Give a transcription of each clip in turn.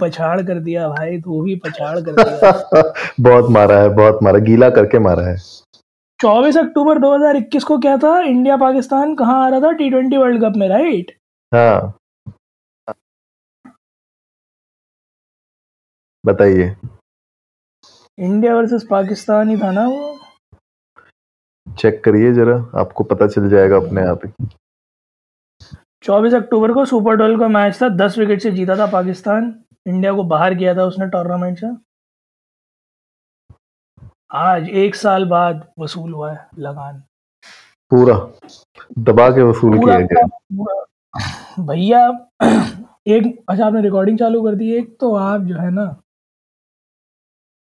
पछाड़ कर दिया भाई तू भी पछाड़ कर दिया। बहुत मारा है बहुत मारा गीला करके मारा है। 24 अक्टूबर 2021 को क्या था? इंडिया पाकिस्तान कहाँ आ रहा था? टी ट्वेंटी वर्ल्ड कप में राइट हाँ। बताइए। इंडिया वर्सेस पाकिस्तान ही था ना वो। चेक करिए जरा आपको पता चल जाएगा अपने आप ही। 24 अक्टूबर को सुपर ट्वेल्व का मैच था दस विकेट से जीता था पाकिस्तान। इंडिया को बाहर किया था उसने टूर्नामेंट से। आज एक साल बाद वसूल हुआ है लगान। पूरा। दबा के वसूल किया गया। भैया एक अच्छा आपने रिकॉर्डिंग चालू कर दी। एक तो आप जो है ना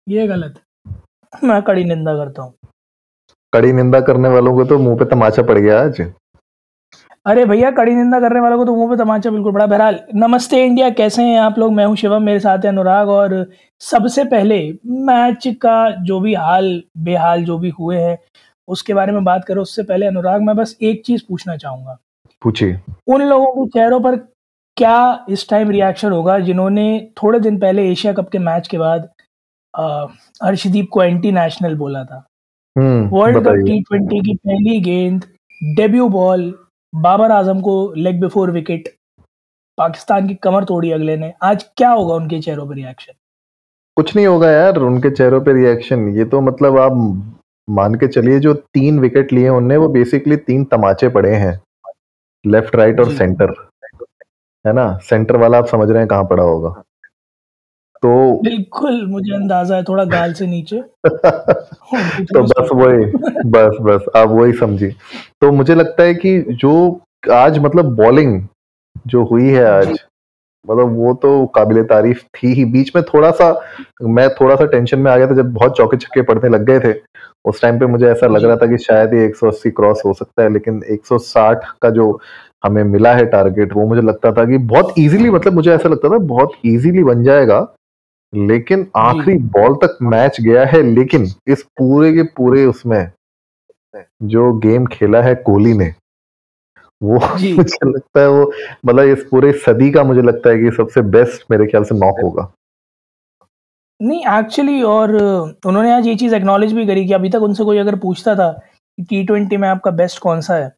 ये गलत। मैं कड़ी निंदा करता हूँ। कड़ी निंदा करने वालों को तो मुँह पे तमाचा पड़ गया आज। अरे भैया कड़ी निंदा करने वालों को तो मुँह पे तमाचा बिल्कुल बड़ा बहरहाल नमस्ते इंडिया कैसे हैं आप लोग? मैं हूँ शिवम मेरे साथ है अनुराग और सबसे पहले मैच का जो भी हाल बेहाल जो भी हुए हैं उसके बारे में बात करो। उससे पहले अनुराग मैं बस एक चीज़ पूछना चाहूँगा। पूछिए। उन लोगों के चेहरों पर क्या इस टाइम रिएक्शन होगा जिन्होंने थोड़े दिन पहले एशिया कप के मैच के बाद हर्षदीप को एंटी नेशनल बोला था? वर्ल्ड कप टी ट्वेंटी की पहली गेंद डेब्यू बॉल बाबर आज़म को लेग बिफोर विकेट पाकिस्तान की कमर तोड़ी अगले ने। आज क्या होगा उनके चेहरों पर रिएक्शन कुछ नहीं होगा यार उनके चेहरों पे रिएक्शन ये तो मतलब आप मान के चलिए जो तीन विकेट लिए उनने वो बेसिकली तीन तमाचे पड़े हैं। लेफ़्ट राइट और सेंटर है ना? सेंटर वाला आप समझ रहे हैं कहाँ पड़ा होगा। तो बिल्कुल मुझे अंदाज़ा है थोड़ा गाल से नीचे। तो बस वही बस बस आप वही समझिए। तो मुझे लगता है कि जो आज मतलब बॉलिंग जो हुई है आज मतलब वो तो काबिल तारीफ़ थी ही। बीच में थोड़ा सा मैं थोड़ा सा टेंशन में आ गया था जब बहुत चौके छक्के पड़ने लग गए थे। उस टाइम पे मुझे ऐसा लग रहा था कि शायद ये 180 क्रॉस हो सकता है लेकिन 160 का जो हमें मिला है टारगेट वो मुझे लगता था कि बहुत इजीली मतलब मुझे ऐसा लगता था बहुत इजीली बन जाएगा। लेकिन आखिरी बॉल तक मैच गया है लेकिन इस पूरे के पूरे उसमें जो गेम खेला है कोहली ने वो मुझे लगता है वो मतलब इस पूरे सदी का मुझे लगता है कि सबसे बेस्ट मेरे ख्याल से नॉक होगा। नहीं एक्चुअली और उन्होंने आज ये चीज़ एक्नॉलेज भी करी कि अभी तक उनसे कोई अगर पूछता था कि टी ट्वेंटी में आपका बेस्ट कौन सा है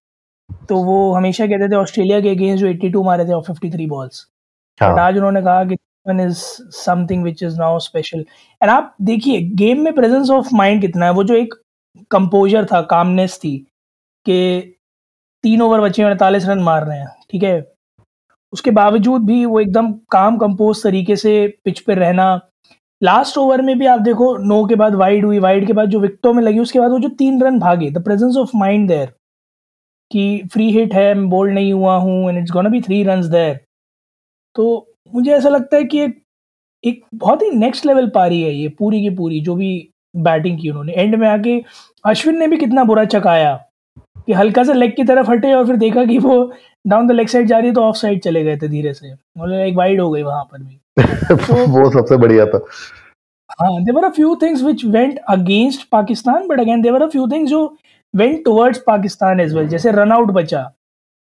तो वो हमेशा कहते थे ऑस्ट्रेलिया के अगेंस्ट जो 82 मारे थे और 53 बॉल्स हाँ। आज उन्होंने कहा कि one is something which is now special and आप देखिए गेम में प्रेजेंस ऑफ़ माइंड कितना है? वो जो एक कंपोजर था कामनेस थी, कि तीन ओवर बचे, अड़तालीस रन मार रहे हैं, ठीक है? उसके बावजूद भी वो एकदम काम कंपोज तरीके से पिच पर रहना। लास्ट ओवर में भी आप देखो, नो के बाद वाइड हुई वाइड के बाद जो विकटों में लगी, उसके बाद वो जो तीन रन भागे the presence of mind there कि फ्री हिट है, मैं बोल्ड नहीं हुआ हूँ and it's gonna be three run there तो मुझे ऐसा लगता है कि एक एक बहुत ही नेक्स्ट लेवल पारी है ये पूरी की पूरी जो भी बैटिंग की उन्होंने। एंड में आके अश्विन ने भी कितना बुरा चकाया कि हल्का सा लेग की तरफ़ हटे और फिर देखा कि वो डाउन द लेग साइड जा रही है तो ऑफ़ साइड चले गए थे धीरे से। मतलब एक वाइड हो गई वहाँ पर भी। तो, वो सबसे बढ़िया था। हाँ there were a few things which went against Pakistan but again there were a few things जो went towards Pakistan as well जैसे रन आउट बचा।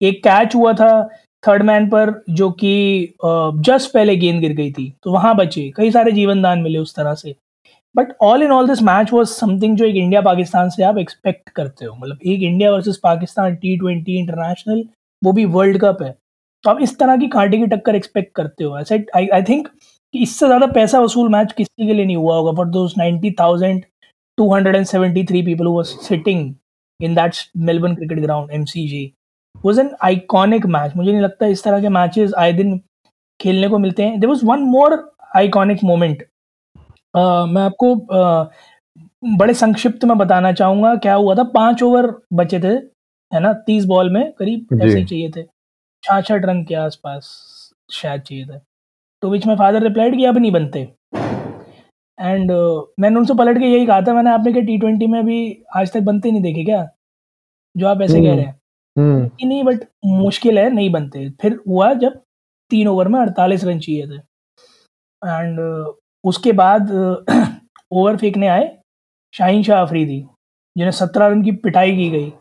एक कैच हुआ था थर्ड मैन पर, जो कि जस्ट पहले गेंद गिर गई थी तो वहाँ बचे, कई सारे जीवन दान मिले उस तरह से। But all in all this match was something जो एक इंडिया पाकिस्तान से आप एक्सपेक्ट करते हो मतलब एक India versus Pakistan T twenty international वो भी वर्ल्ड कप है। तो आप इस तरह की कांटे की टक्कर एक्सपेक्ट करते हो। आई आई थिंक कि इससे ज़्यादा पैसा वसूल मैच किसी के लिए नहीं हुआ होगा for those ninety thousand two hundred and seventy three people sitting in that Melbourne cricket ground M C G was an iconic match मुझे नहीं लगता इस तरह के मैचेस आए दिन खेलने को मिलते हैं। There was one more iconic moment मैं आपको uh, बड़े संक्षिप्त में बताना चाहूँगा क्या हुआ था। पाँच ओवर बचे थे है ना? तीस बॉल में करीब ऐसे ही चाहिए थे। छाछठ रन के आसपास शायद चाहिए थे। तो बीच में फादर रिप्लाइड कि अब नहीं बनते। एंड uh, मैंने उनसे पलट के यही कहा था मैंने आपने क्या टी ट्वेंटी में भी आज तक बनते नहीं देखे क्या? जो आप ऐसे कह रहे हैं। हम्म कि नहीं बट मुश्किल है, नहीं बनते। फिर हुआ जब तीन ओवर में अड़तालीस रन चाहिए थे। एंड उसके बाद ओवर फेंकने आए, शाहीन शाह अफरीदी, जिन्हें सत्रह रन की पिटाई की गई।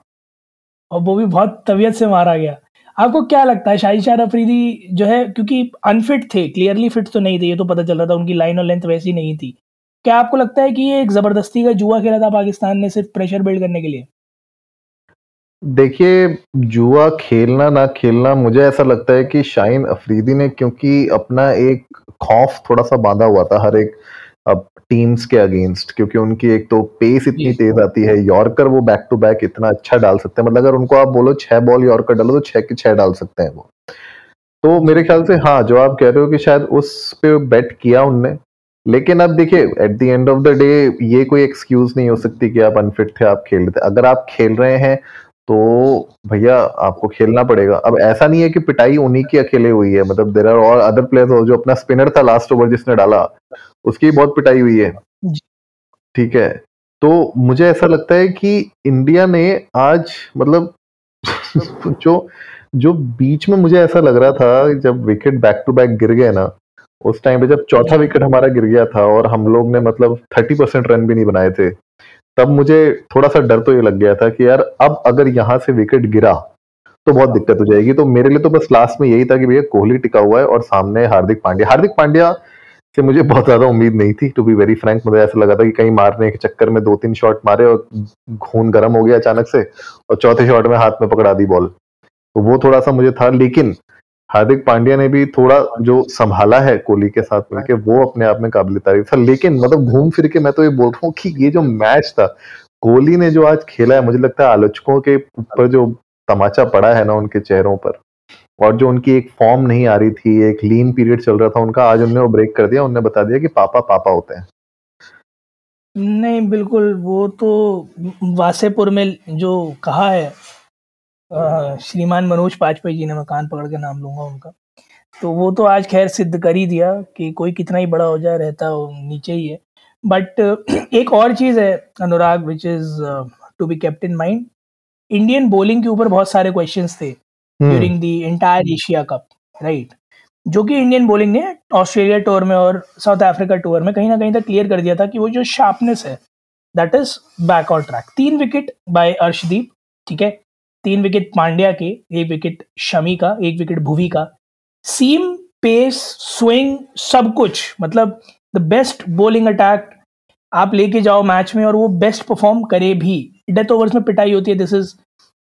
और वो भी बहुत तबीयत से मारा गया। आपको क्या लगता है शाहिद अफरीदी जो है, क्योंकि अनफिट थे क्लियरली फिट तो नहीं थे, ये तो पता चल रहा था, उनकी लाइन और लेंथ वैसी नहीं थी। क्या आपको लगता है कि ये एक ज़बरदस्ती का जुआ खेला था पाकिस्तान ने सिर्फ़ प्रेशर बिल्ड करने के लिए? देखिए जुआ खेलना ना खेलना मुझे ऐसा लगता है कि शाइन अफरीदी ने क्योंकि अपना एक खौफ थोड़ा सा बांधा हुआ था हर एक अब टीम्स के अगेंस्ट क्योंकि उनकी एक तो पेस इतनी तेज आती है यॉर्कर वो बैक टू बैक इतना अच्छा डाल सकते हैं मतलब अगर उनको आप बोलो छह बॉल यॉर्कर डालो तो छह के छह डाल सकते हैं वो। तो मेरे ख्याल से हाँ जो आप कह रहे हो कि शायद उस पे बेट किया उनने लेकिन अब देखिए at the end of the day ये कोई एक्सक्यूज नहीं हो सकती कि आप अनफिट थे आप खेल रहे थे। अगर आप खेल रहे हैं तो भैया आपको खेलना पड़ेगा। अब ऐसा नहीं है कि पिटाई उन्हीं की अकेले हुई है। मतलब देर आर और अदर प्लेयर्स जो अपना स्पिनर था लास्ट ओवर जिसने डाला उसकी बहुत पिटाई हुई है। ठीक है। तो मुझे ऐसा लगता है कि इंडिया ने आज मतलब जो जो बीच में मुझे ऐसा लग रहा था जब विकेट बैक टू बैक गिर गए ना उस टाइम पे जब चौथा विकेट हमारा गिर गया था और हम लोग ने मतलब थर्टी परसेंट रन भी नहीं बनाए थे। तब मुझे थोड़ा सा डर तो ये लग गया था कि यार, अब अगर यहाँ से विकेट गिरा तो बहुत दिक्कत हो जाएगी। तो मेरे लिए तो बस लास्ट में यही था कि भैया कोहली टिका हुआ है और सामने हार्दिक पांड्या। हार्दिक पांड्या से मुझे बहुत ज़्यादा उम्मीद नहीं थी टू बी वेरी फ्रैंक मुझे ऐसा लगा था कि कहीं मारने के चक्कर में दो तीन शॉट मारे और खून गर्म हो गया अचानक से और चौथे शॉट में हाथ में पकड़ा दी बॉल तो वो थोड़ा सा मुझे था, लेकिन हार्दिक पांड्या ने भी थोड़ा जो संभाला है कोहली के साथ मिलकर वो अपने आप में काबिल तारीफ़ था। लेकिन मतलब घूम फिर के मैं तो ये बोल रहा हूँ कि ये जो मैच था, कोहली ने जो आज खेला है, मुझे लगता है आलोचकों के ऊपर जो तमाचा पड़ा है ना उनके चेहरों पर, और जो उनकी एक फॉर्म नहीं आ रही थी, एक लीन पीरियड चल रहा था उनका, आज उन्होंने वो ब्रेक कर दिया उन्होंने बता दिया कि पापा पापा होते हैं। नहीं, बिल्कुल, वो तो वासेपुर में जो कहा है श्रीमान मनोज पाजपेयी जी ने मैं कान पकड़ के नाम लूँगा उनका। तो वो तो आज खैर सिद्ध कर ही दिया कि कोई कितना ही बड़ा हो जाए रहता वो नीचे ही है। बट एक और चीज़ है Anurag which is to be kept in mind Indian bowling के ऊपर बहुत सारे क्वेश्चन थे during the entire Asia cup right जो कि इंडियन बॉलिंग ने ऑस्ट्रेलिया टूर में और साउथ अफ्रीका टूर में कहीं ना कहीं तक क्लियर कर दिया था कि वो जो शार्पनेस है that is back on track तीन विकेट बाय अर्शदीप ठीक है? तीन विकेट पांड्या के, एक विकेट शमी का, एक विकेट भुवी का। सीम पेस स्विंग सब कुछ मतलब द बेस्ट बॉलिंग अटैक आप लेके जाओ मैच में और वो बेस्ट परफॉर्म करे भी। डेथ ओवर्स में पिटाई होती है this is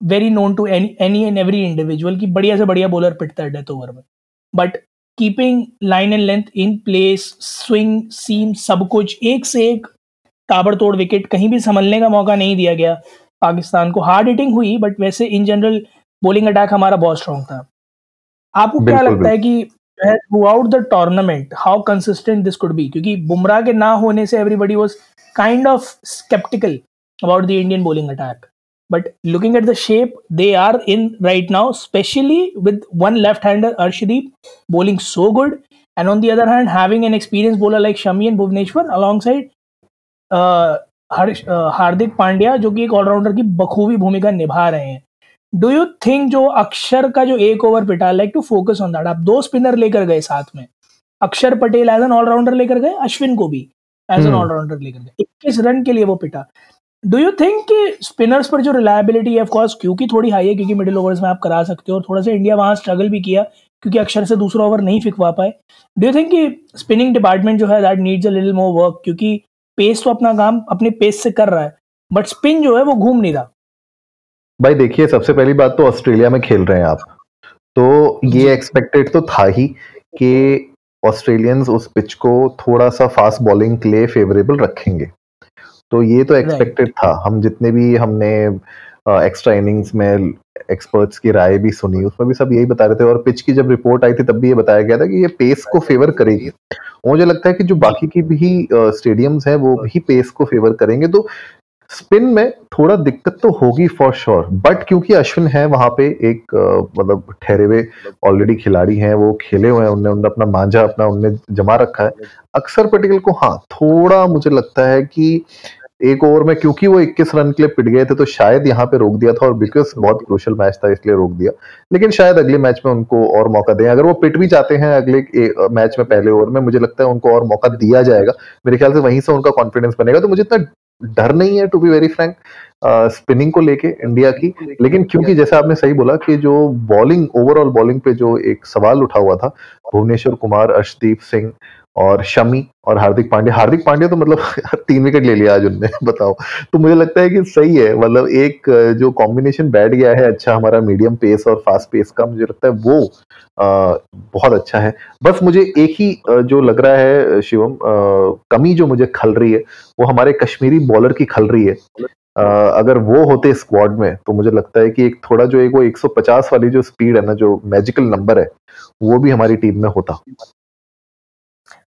very known to any any and every individual की बढ़िया से बढ़िया बॉलर पिटता है डेथ ओवर में। But keeping line and length in place swing seam सब कुछ, एक से एक ताबड़तोड़ विकेट कहीं भी संभलने का मौका नहीं दिया गया। पाकिस्तान को हार्ड हिटिंग हुई बट वैसे इन जनरल बॉलिंग अटैक हमारा बहुत स्ट्रॉन्ग था आपको क्या लगता है कि throughout the tournament how consistent this could be क्योंकि बुमराह के ना होने से everybody was kind of sceptical about the Indian bowling attack But looking at the shape they are in right now, especially with one left-hander Arshdeep bowling so good, and on the other hand having an experienced bowler like Shami and Bhuvneshwar alongside Hardik Pandya जो कि एक allrounder की बखूबी भूमिका निभा रहे हैं। Do you think जो अक्षर का जो एक ओवर पिटा like to focus on that आप दो स्पिनर लेकर गए साथ में। अक्षर पटेल एज एन ऑलराउंडर लेकर गए अश्विन को भी एज एन ऑलराउंडर लेकर गए। इक्कीस रन के लिए वो पिटा। डू यू थिंक कि स्पिनर्स पर जो रिलायबिलिटी है ऑफकोर्स क्योंकि थोड़ी हाई है क्योंकि मिडिल ओवर्स में आप करा सकते हो और थोड़ा सा इंडिया वहाँ स्ट्रगल भी किया क्योंकि अक्षर से दूसरा ओवर नहीं फिकवा पाए। डू यू थिंक कि स्पिनिंग डिपार्टमेंट जो है that needs a little more work क्योंकि पेस तो अपना काम अपने पेस से कर रहा है बट स्पिन जो है वो घूम नहीं रहा। भाई देखिए सबसे पहली बात तो ऑस्ट्रेलिया में खेल रहे हैं आप। तो ये एक्सपेक्टेड तो था ही कि ऑस्ट्रेलियंस उस पिच को थोड़ा सा फास्ट बॉलिंग के लिए फेवरेबल रखेंगे। तो ये तो एक्सपेक्टेड था। हम जितने भी हमने एक्स्ट्रा इनिंग्स में एक्सपर्ट्स की राय भी सुनी, उसमें भी सब यही बता रहे थे और पिच की जब रिपोर्ट आई थी, तब भी ये बताया गया था कि ये पेस को फेवर करेगी। मुझे लगता है कि जो बाकी की भी स्टेडियम्स हैं, वो भी पेस को फेवर करेंगे। तो स्पिन में थोड़ा दिक्कत तो होगी फॉर श्योर बट क्योंकि अश्विन है, वहाँ पे एक मतलब ठहरे हुए ऑलरेडी खिलाड़ी हैं, वो खेले हुए हैं, उनने उनने अपना मांझा अपना, उनने जमा रखा है। अक्सर पटेल को हाँ थोड़ा मुझे लगता है कि एक ओवर में क्योंकि वो 21 रन के लिए पिट गए थे तो शायद यहाँ पे रोक दिया था और बिकॉज़ बहुत क्रूशल मैच था, इसलिए रोक दिया। लेकिन शायद अगले मैच में उनको और मौका दें। अगर वो पिट भी जाते हैं अगले मैच में पहले ओवर में, मुझे लगता है उनको और मौका दिया जाएगा। मेरे ख्याल से वहीं से उनका कॉन्फिडेंस बनेगा। तो मुझे इतना डर नहीं है to be very frank spinning को लेके इंडिया की। लेकिन क्योंकि जैसे आपने सही बोला कि जो बॉलिंग ओवरऑल बॉलिंग पे जो एक सवाल उठा हुआ था, भुवनेश्वर कुमार, अर्शदीप सिंह और शमी और हार्दिक पांड्या। हार्दिक पांड्या तो मतलब तीन विकेट ले लिया आज उनने बताओ। तो मुझे लगता है कि सही है मतलब एक जो कॉम्बिनेशन बैठ गया है अच्छा हमारा मीडियम पेस और फास्ट पेस का मुझे लगता है वो आ, बहुत अच्छा है। बस मुझे एक ही जो लग रहा है शिवम आ, कमी जो मुझे खल रही है वो हमारे कश्मीरी बॉलर की खल रही है। आ, अगर वो होते स्क्वाड में तो मुझे लगता है कि एक थोड़ा जो एक वो 150 वाली जो स्पीड है ना जो मैजिकल नंबर है वो भी हमारी टीम में होता।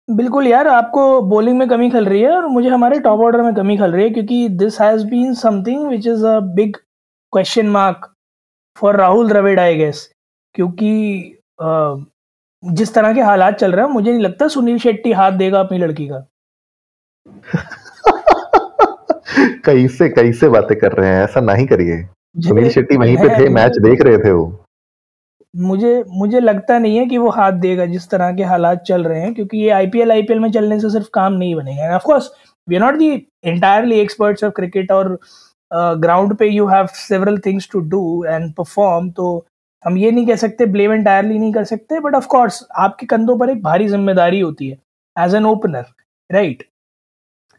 बिल्कुल यार आपको बॉलिंग में कमी खल रही है और मुझे हमारे टॉप ऑर्डर में कमी खल रही है क्योंकि this has been something which is a big question mark for Rahul Dravid I guess क्योंकि जिस तरह के हालात चल रहे हैं मुझे नहीं लगता सुनील शेट्टी हाथ देगा अपनी लड़की का। कैसे कैसे बातें कर रहे हैं ऐसा नहीं करिए। सुनील शेट्टी वहीं पे थे मैच देख रहे थे वो। मुझे मुझे लगता नहीं है कि वो हाथ देगा जिस तरह के हालात चल रहे हैं क्योंकि ये आईपीएल आईपीएल में चलने से सिर्फ़ काम नहीं बनेगा। Of we are not the entirely experts of cricket और ग्राउंड uh, पे you have several things to do and perform तो हम ये नहीं कह सकते ब्लेम एंटायरली नहीं कर सकते बट ऑफ़ कोर्स आपके कंधों पर एक भारी ज़िम्मेदारी होती है as an opener right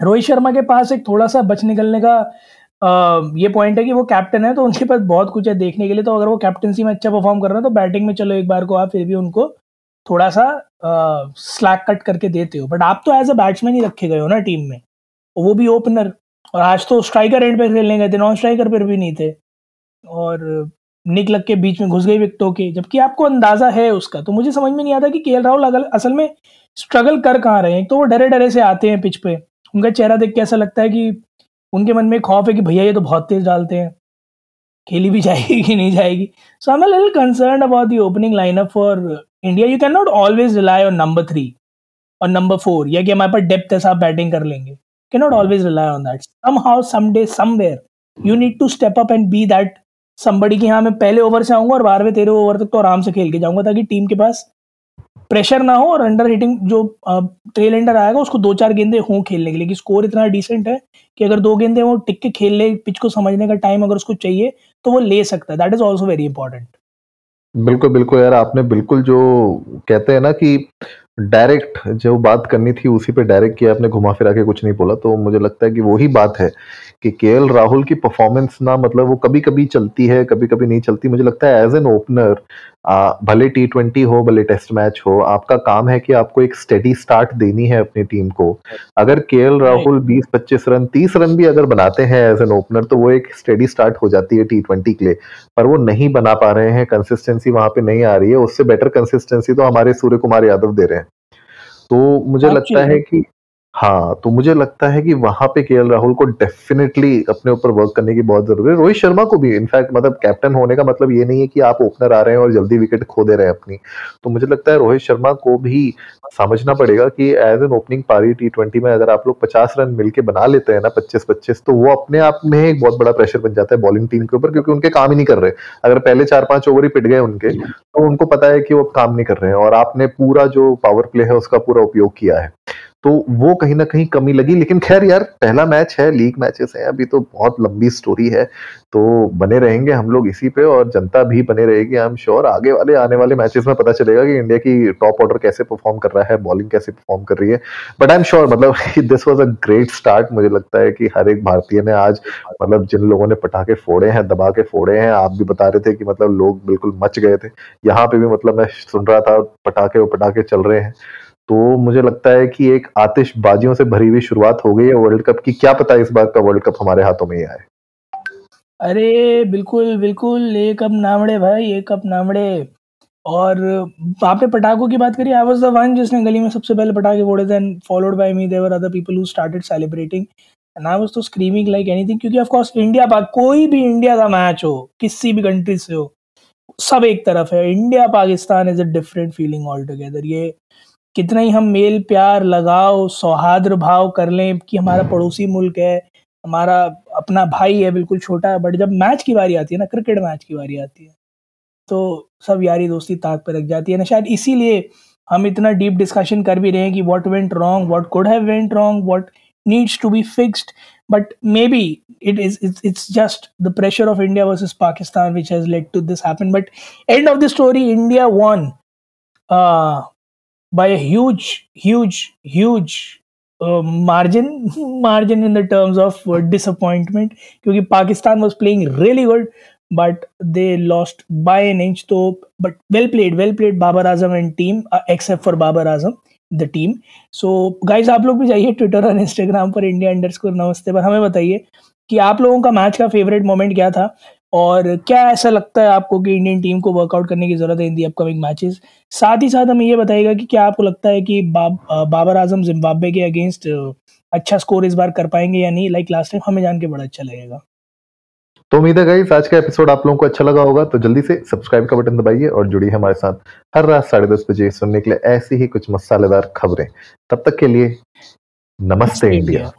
Rohit Sharma के पास एक थोड़ा सा बच निकलने का ये पॉइंट है कि वो कैप्टन है तो उनके पास बहुत कुछ है देखने के लिए तो अगर वो कैप्टनसी में अच्छा परफॉर्म कर रहे हैं तो बैटिंग में चलो एक बार को आप, फिर भी उनको थोड़ा सा स्लैक कट करके देते हो। बट आप तो एज अ बैट्समैन ही रखे गए हो ना टीम में। वो भी ओपनर और आज तो स्ट्राइकर एंड पे खेलने गए थे नॉन स्ट्राइकर पर भी नहीं थे। और निक लग के बीच में घुस गई विकटों के, जबकि आपको अंदाज़ा है उसका। तो मुझे समझ में नहीं आता कि के राहुल असल में स्ट्रगल कर कहाँ रहे हैं? तो वो डरे डरे से आते हैं पिच पे। उनका चेहरा देख के ऐसा लगता है कि उनके मन में खौफ है कि भैया ये तो बहुत तेज डालते हैं। खेली भी जाएगी कि नहीं जाएगी? So I am little concern about the opening lineup for India you can not always rely on number three और नंबर फोर या कि हमारे पास डेप्थ है, साहब बैटिंग कर लेंगे। Can not always rely on that somehow some day you need to step up and be that somebody की हाँ मैं पहले ओवर से आऊँगा और बारहवें तेरह ओवर तक तो आराम से खेल के जाऊँगा ताकि टीम के पास प्रेशर ना हो और अंडर हिटिंग जो ट्रेल एंडर आएगा, उसको दो चार गेंदे हों खेलने के लिए, कि स्कोर इतना डिसेंट है कि अगर दो गेंदे वो टिक के खेल ले, पिच को समझने का टाइम अगर उसको चाहिए तो वो ले सकता है। That is also very important बिल्कुल बिल्कुल यार, आपने बिल्कुल जो कहते हैं ना कि डायरेक्ट जो बात करनी थी, उसी पे डायरेक्ट किया, आपने घुमा फिरा के कुछ नहीं बोला तो मुझे लगता है कि वही बात है कि के राहुल की परफॉर्मेंस ना मतलब वो कभी कभी चलती है कभी कभी नहीं चलती। मुझे लगता है एज एन ओपनर भले टी ट्वेंटी हो भले टेस्ट मैच हो आपका काम है कि आपको एक स्टेडी स्टार्ट देनी है अपनी टीम को। अगर के राहुल 20-25 रन 30 रन भी अगर बनाते हैं एज एन ओपनर तो वो एक स्टेडी स्टार्ट हो जाती है टी ट्वेंटी के लिए। पर वो नहीं बना पा रहे हैं कंसिस्टेंसी वहाँ पे नहीं आ रही है उससे बेटर कंसिस्टेंसी तो हमारे सूर्य कुमार यादव दे रहे हैं। तो मुझे लगता है कि हाँ, तो मुझे लगता है कि वहाँ पे के राहुल को डेफिनेटली अपने ऊपर वर्क करने की बहुत ज़रूरत है। रोहित शर्मा को भी इनफैक्ट मतलब कैप्टन होने का मतलब ये नहीं है कि आप ओपनर आ रहे हैं और जल्दी विकेट खो दे रहे हैं अपनी। तो मुझे लगता है रोहित शर्मा को भी समझना पड़ेगा कि एज एन ओपनिंग पारी टी ट्वेंटी में अगर आप लोग पचास रन मिलकर बना लेते हैं ना पच्चीस पच्चीस तो वो अपने आप में एक बहुत बड़ा प्रेशर बन जाता है बॉलिंग टीम के ऊपर क्योंकि उनके काम ही नहीं कर रहे। अगर पहले चार पाँच ओवर ही पिट गए उनके तो उनको पता है कि वो काम नहीं कर रहे हैं और आपने पूरा जो पावर प्ले है उसका पूरा उपयोग किया है। तो वो कहीं ना कहीं कमी लगी। लेकिन खैर यार, पहला मैच है, लीग मैचेस है, अभी तो बहुत लंबी स्टोरी है। तो बने रहेंगे हम लोग इसी पे और जनता भी बने रहेगी आई एम श्योर आगे वाले, आने वाले मैचेस में पता चलेगा कि इंडिया की टॉप ऑर्डर कैसे परफॉर्म कर रहा है बॉलिंग कैसे परफॉर्म कर रही है। बट आई एम श्योर मतलब this was a great start मुझे लगता है कि हर एक भारतीय ने आज मतलब जिन लोगों ने पटाखे फोड़े हैं, दबा के फोड़े हैं, आप भी बता रहे थे कि मतलब लोग बिल्कुल मच गए थे। यहाँ पे भी मतलब मैं सुन रहा था, पटाखे वो पटाखे चल रहे हैं। तो मुझे लगता है कि एक आतिशबाजियों से भरी हुई शुरुआत हो गई है वर्ल्ड कप की। क्या पता इस बार का वर्ल्ड कप हमारे हाथों में ही आए। अरे, बिल्कुल बिल्कुल एक कप नामड़े भाई एक कप नामड़े और आपने पटाखों की बात करी आई वाज द वन जिसने गली में सबसे पहले पटाखे फोड़े थे followed by me there other people who started celebrating and I was so screaming like anything क्योंकि ऑफ़ कोर्स इंडिया पाक कोई भी इंडिया का मैच हो, किसी भी कंट्री से हो, सब एक तरफ़ है। India Pakistan is a different feeling all together ये कितना ही हम मेल प्यार लगाओ सौहार्द भाव कर लें कि हमारा पड़ोसी मुल्क है हमारा अपना भाई है बिल्कुल छोटा है बट जब मैच की बारी आती है ना क्रिकेट मैच की बारी आती है तो सब यारी दोस्ती ताक पर रख जाती है। ना शायद इसीलिए हम इतना डीप डिस्कशन कर भी रहे हैं कि what went wrong what could have went wrong what needs to be fixed but maybe it is it's just the pressure of India versus Pakistan which has led to this happen. But end of the story, India won. Uh, by a huge huge huge margin margin in the terms of disappointment क्योंकि Pakistan was playing really good but they lost by an inch तो but well played well played Babar Azam and team except for Babar Azam the team so guys आप लोग भी जाइए Twitter और Instagram पर India under score नमस्ते पर। हमें बताइए कि आप लोगों का मैच का फेवरेट मोमेंट क्या था? और क्या ऐसा लगता है आपको कि इंडियन टीम को वर्कआउट करने की ज़रूरत है इन दी अपकमिंग मैचेस साथ ही साथ हमें ये बताइएगा कि क्या आपको लगता है कि बाब, बाबर आज़म जिम्बाब्वे के अगेंस्ट अच्छा स्कोर इस बार कर पाएँगे या नहीं? लाइक लास्ट टाइम हमें जान के बड़ा अच्छा लगेगा। तो उम्मीद है गाइस आज का एपिसोड आप लोगों को अच्छा लगा होगा तो जल्दी से सब्सक्राइब का बटन दबाइए और जुड़िए हमारे साथ हर रात साढ़े दस बजे सुनने के लिए ऐसी ही कुछ मसालेदार खबरें। तब तक के लिए नमस्ते इंडिया